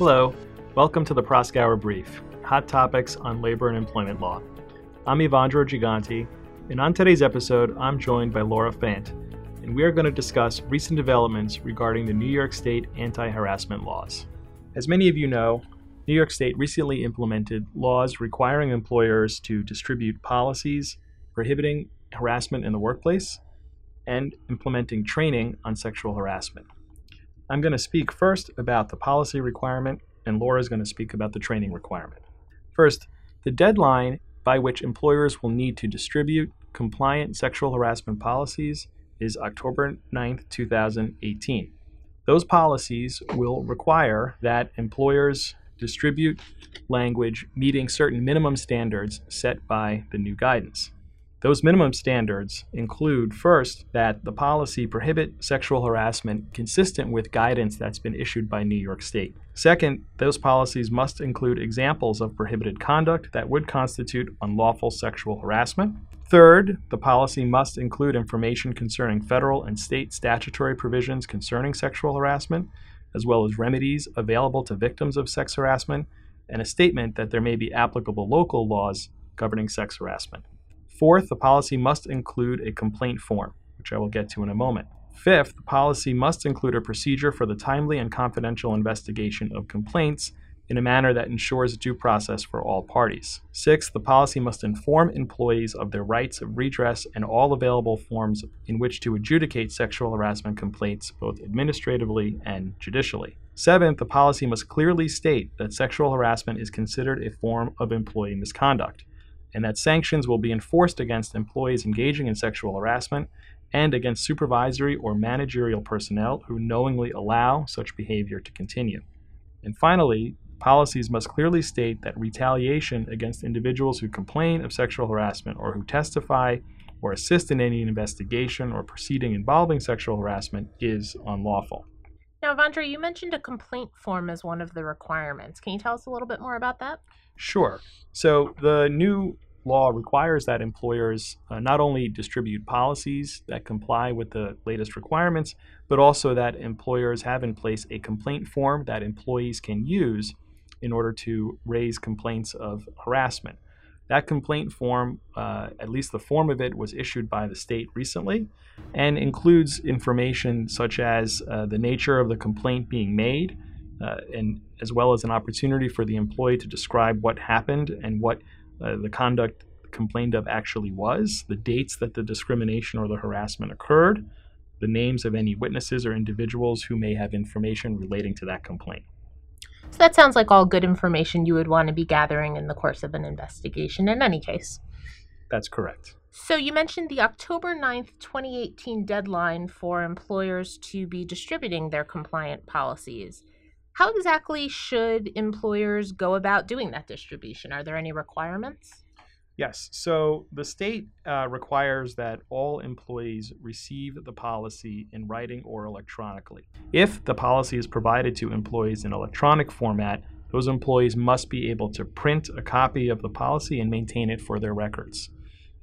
Hello, welcome to the Proskauer Brief, hot topics on labor and employment law. I'm Evandro Gigante, and on today's episode, I'm joined by Laura Fant, and we are going to discuss recent developments regarding the New York State anti harassment laws. As many of you know, New York State recently implemented laws requiring employers to distribute policies prohibiting harassment in the workplace and implementing training on sexual harassment. I'm going to speak first about the policy requirement, and Laura is going to speak about the training requirement. First, the deadline by which employers will need to distribute compliant sexual harassment policies is October 9, 2018. Those policies will require that employers distribute language meeting certain minimum standards set by the new guidance. Those minimum standards include first, that the policy prohibit sexual harassment consistent with guidance that's been issued by New York State. Second, those policies must include examples of prohibited conduct that would constitute unlawful sexual harassment. Third, the policy must include information concerning federal and state statutory provisions concerning sexual harassment, as well as remedies available to victims of sex harassment, and a statement that there may be applicable local laws governing sex harassment. Fourth, the policy must include a complaint form, which I will get to in a moment. Fifth, the policy must include a procedure for the timely and confidential investigation of complaints in a manner that ensures due process for all parties. Sixth, the policy must inform employees of their rights of redress and all available forms in which to adjudicate sexual harassment complaints, both administratively and judicially. Seventh, the policy must clearly state that sexual harassment is considered a form of employee misconduct and that sanctions will be enforced against employees engaging in sexual harassment and against supervisory or managerial personnel who knowingly allow such behavior to continue. And finally, policies must clearly state that retaliation against individuals who complain of sexual harassment or who testify or assist in any investigation or proceeding involving sexual harassment is unlawful. Now, Vandra, you mentioned a complaint form as one of the requirements. Can you tell us a little bit more about that? Sure. So the new law requires that employers uh, not only distribute policies that comply with the latest requirements, but also that employers have in place a complaint form that employees can use in order to raise complaints of harassment. That complaint form, uh, at least the form of it, was issued by the state recently and includes information such as uh, the nature of the complaint being made, uh, and as well as an opportunity for the employee to describe what happened and what uh, the conduct complained of actually was, the dates that the discrimination or the harassment occurred, the names of any witnesses or individuals who may have information relating to that complaint. So that sounds like all good information you would want to be gathering in the course of an investigation in any case. That's correct. So you mentioned the October 9th, 2018 deadline for employers to be distributing their compliant policies. How exactly should employers go about doing that distribution? Are there any requirements? Yes. So the state uh, requires that all employees receive the policy in writing or electronically. If the policy is provided to employees in electronic format, those employees must be able to print a copy of the policy and maintain it for their records.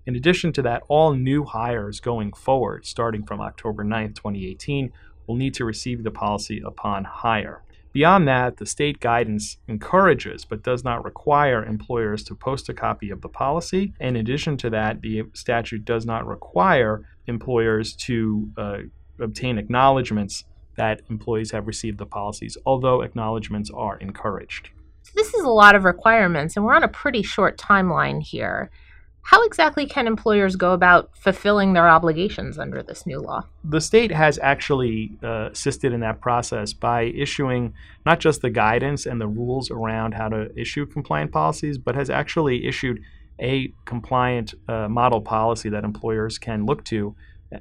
In addition to that, all new hires going forward, starting from October 9th, 2018, will need to receive the policy upon hire. Beyond that, the state guidance encourages but does not require employers to post a copy of the policy. In addition to that, the statute does not require employers to uh, obtain acknowledgments that employees have received the policies, although acknowledgments are encouraged. This is a lot of requirements, and we're on a pretty short timeline here. How exactly can employers go about fulfilling their obligations under this new law? The state has actually uh, assisted in that process by issuing not just the guidance and the rules around how to issue compliant policies, but has actually issued a compliant uh, model policy that employers can look to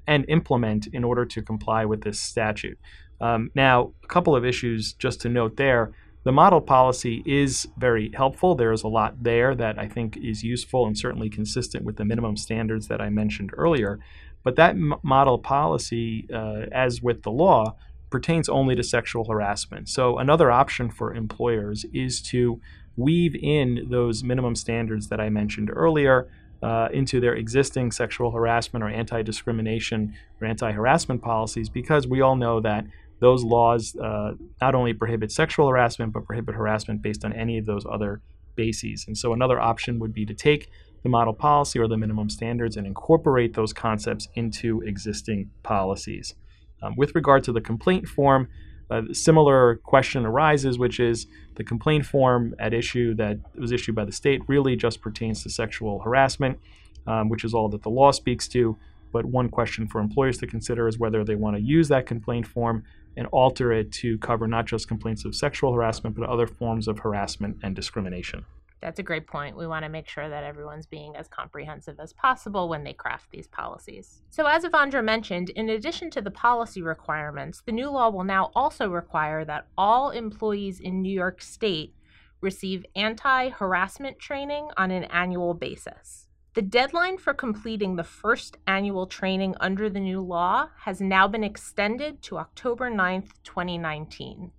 and implement in order to comply with this statute. Um, now, a couple of issues just to note there. The model policy is very helpful. There is a lot there that I think is useful and certainly consistent with the minimum standards that I mentioned earlier. But that m- model policy, uh, as with the law, pertains only to sexual harassment. So another option for employers is to weave in those minimum standards that I mentioned earlier uh, into their existing sexual harassment or anti discrimination or anti harassment policies because we all know that those laws uh, not only prohibit sexual harassment, but prohibit harassment based on any of those other bases. And so another option would be to take the model policy or the minimum standards and incorporate those concepts into existing policies. Um, with regard to the complaint form, a similar question arises, which is the complaint form at issue that was issued by the state really just pertains to sexual harassment, um, which is all that the law speaks to. But one question for employers to consider is whether they want to use that complaint form and alter it to cover not just complaints of sexual harassment, but other forms of harassment and discrimination. That's a great point. We want to make sure that everyone's being as comprehensive as possible when they craft these policies. So, as Evandro mentioned, in addition to the policy requirements, the new law will now also require that all employees in New York State receive anti harassment training on an annual basis. The deadline for completing the first annual training under the new law has now been extended to October 9th, 2019.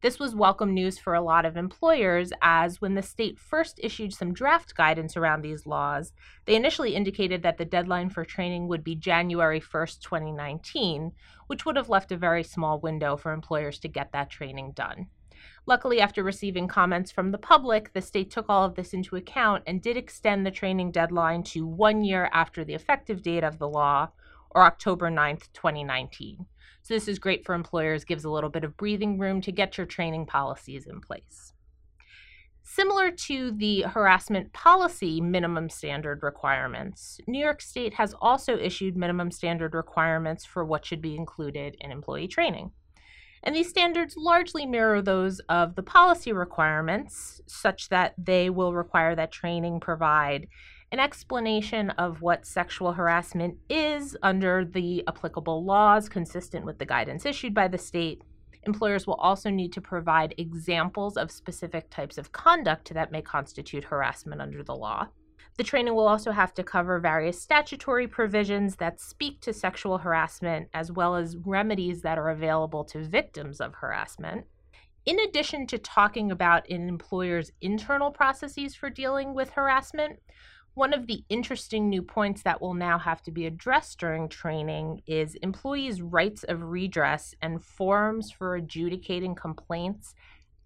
This was welcome news for a lot of employers, as when the state first issued some draft guidance around these laws, they initially indicated that the deadline for training would be January 1st, 2019, which would have left a very small window for employers to get that training done. Luckily, after receiving comments from the public, the state took all of this into account and did extend the training deadline to one year after the effective date of the law, or October 9th, 2019. So this is great for employers, gives a little bit of breathing room to get your training policies in place. Similar to the harassment policy minimum standard requirements, New York State has also issued minimum standard requirements for what should be included in employee training. And these standards largely mirror those of the policy requirements, such that they will require that training provide an explanation of what sexual harassment is under the applicable laws consistent with the guidance issued by the state. Employers will also need to provide examples of specific types of conduct that may constitute harassment under the law. The training will also have to cover various statutory provisions that speak to sexual harassment, as well as remedies that are available to victims of harassment. In addition to talking about an employer's internal processes for dealing with harassment, one of the interesting new points that will now have to be addressed during training is employees' rights of redress and forms for adjudicating complaints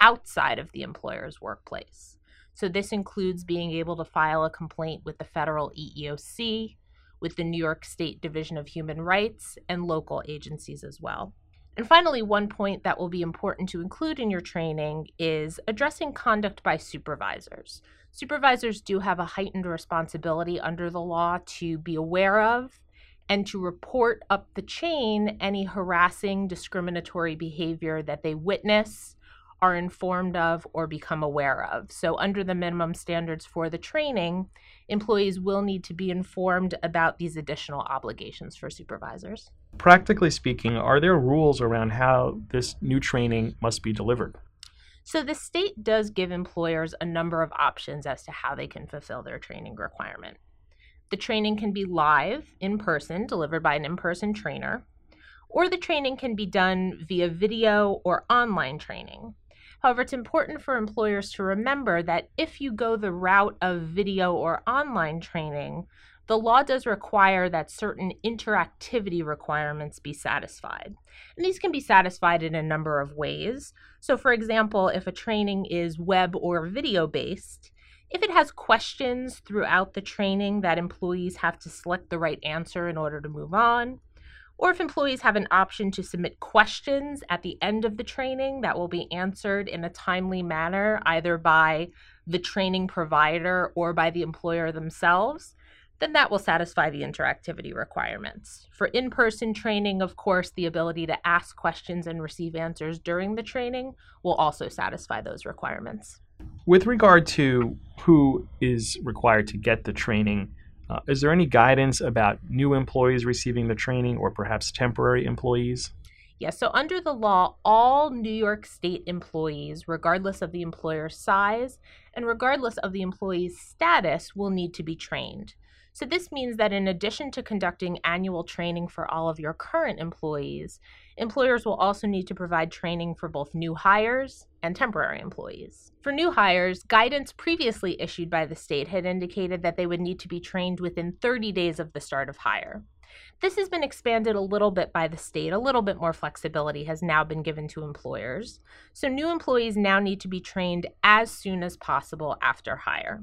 outside of the employer's workplace. So, this includes being able to file a complaint with the federal EEOC, with the New York State Division of Human Rights, and local agencies as well. And finally, one point that will be important to include in your training is addressing conduct by supervisors. Supervisors do have a heightened responsibility under the law to be aware of and to report up the chain any harassing, discriminatory behavior that they witness, are informed of, or become aware of. So, under the minimum standards for the training, employees will need to be informed about these additional obligations for supervisors. Practically speaking, are there rules around how this new training must be delivered? So, the state does give employers a number of options as to how they can fulfill their training requirement. The training can be live, in person, delivered by an in person trainer, or the training can be done via video or online training. However, it's important for employers to remember that if you go the route of video or online training, the law does require that certain interactivity requirements be satisfied. And these can be satisfied in a number of ways. So, for example, if a training is web or video based, if it has questions throughout the training that employees have to select the right answer in order to move on, or if employees have an option to submit questions at the end of the training that will be answered in a timely manner, either by the training provider or by the employer themselves, then that will satisfy the interactivity requirements. For in person training, of course, the ability to ask questions and receive answers during the training will also satisfy those requirements. With regard to who is required to get the training, uh, is there any guidance about new employees receiving the training or perhaps temporary employees? Yes, so under the law, all New York State employees, regardless of the employer's size and regardless of the employee's status, will need to be trained. So, this means that in addition to conducting annual training for all of your current employees, employers will also need to provide training for both new hires and temporary employees. For new hires, guidance previously issued by the state had indicated that they would need to be trained within 30 days of the start of hire. This has been expanded a little bit by the state. A little bit more flexibility has now been given to employers. So new employees now need to be trained as soon as possible after hire.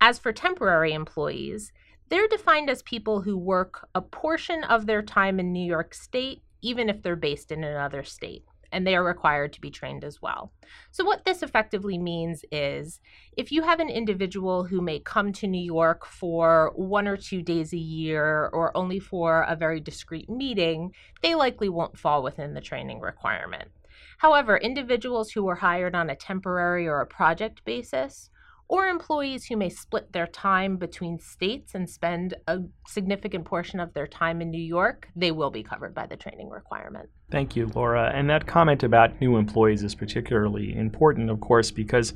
As for temporary employees, they're defined as people who work a portion of their time in New York State, even if they're based in another state and they are required to be trained as well. So, what this effectively means is if you have an individual who may come to New York for one or two days a year or only for a very discrete meeting, they likely won't fall within the training requirement. However, individuals who were hired on a temporary or a project basis or employees who may split their time between states and spend a significant portion of their time in New York, they will be covered by the training requirement. Thank you, Laura. And that comment about new employees is particularly important, of course, because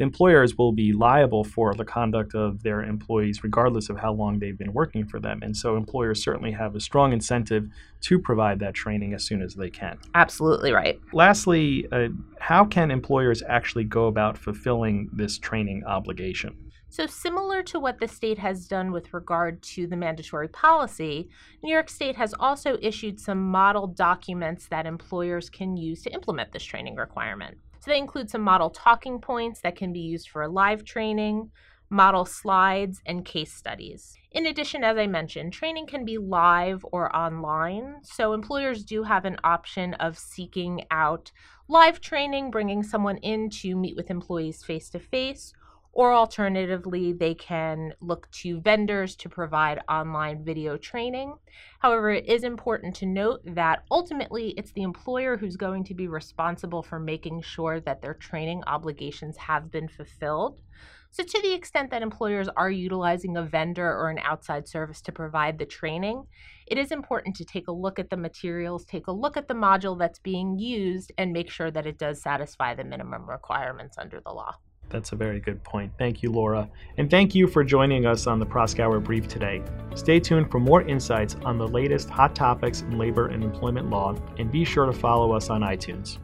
employers will be liable for the conduct of their employees regardless of how long they've been working for them. And so employers certainly have a strong incentive to provide that training as soon as they can. Absolutely right. Lastly, uh, how can employers actually go about fulfilling this training obligation? So, similar to what the state has done with regard to the mandatory policy, New York State has also issued some model documents that employers can use to implement this training requirement. So they include some model talking points that can be used for live training, model slides, and case studies. In addition, as I mentioned, training can be live or online. So employers do have an option of seeking out live training, bringing someone in to meet with employees face to face, or alternatively, they can look to vendors to provide online video training. However, it is important to note that ultimately it's the employer who's going to be responsible for making sure that their training obligations have been fulfilled. So, to the extent that employers are utilizing a vendor or an outside service to provide the training, it is important to take a look at the materials, take a look at the module that's being used, and make sure that it does satisfy the minimum requirements under the law. That's a very good point. Thank you, Laura. And thank you for joining us on the Proskauer Brief today. Stay tuned for more insights on the latest hot topics in labor and employment law, and be sure to follow us on iTunes.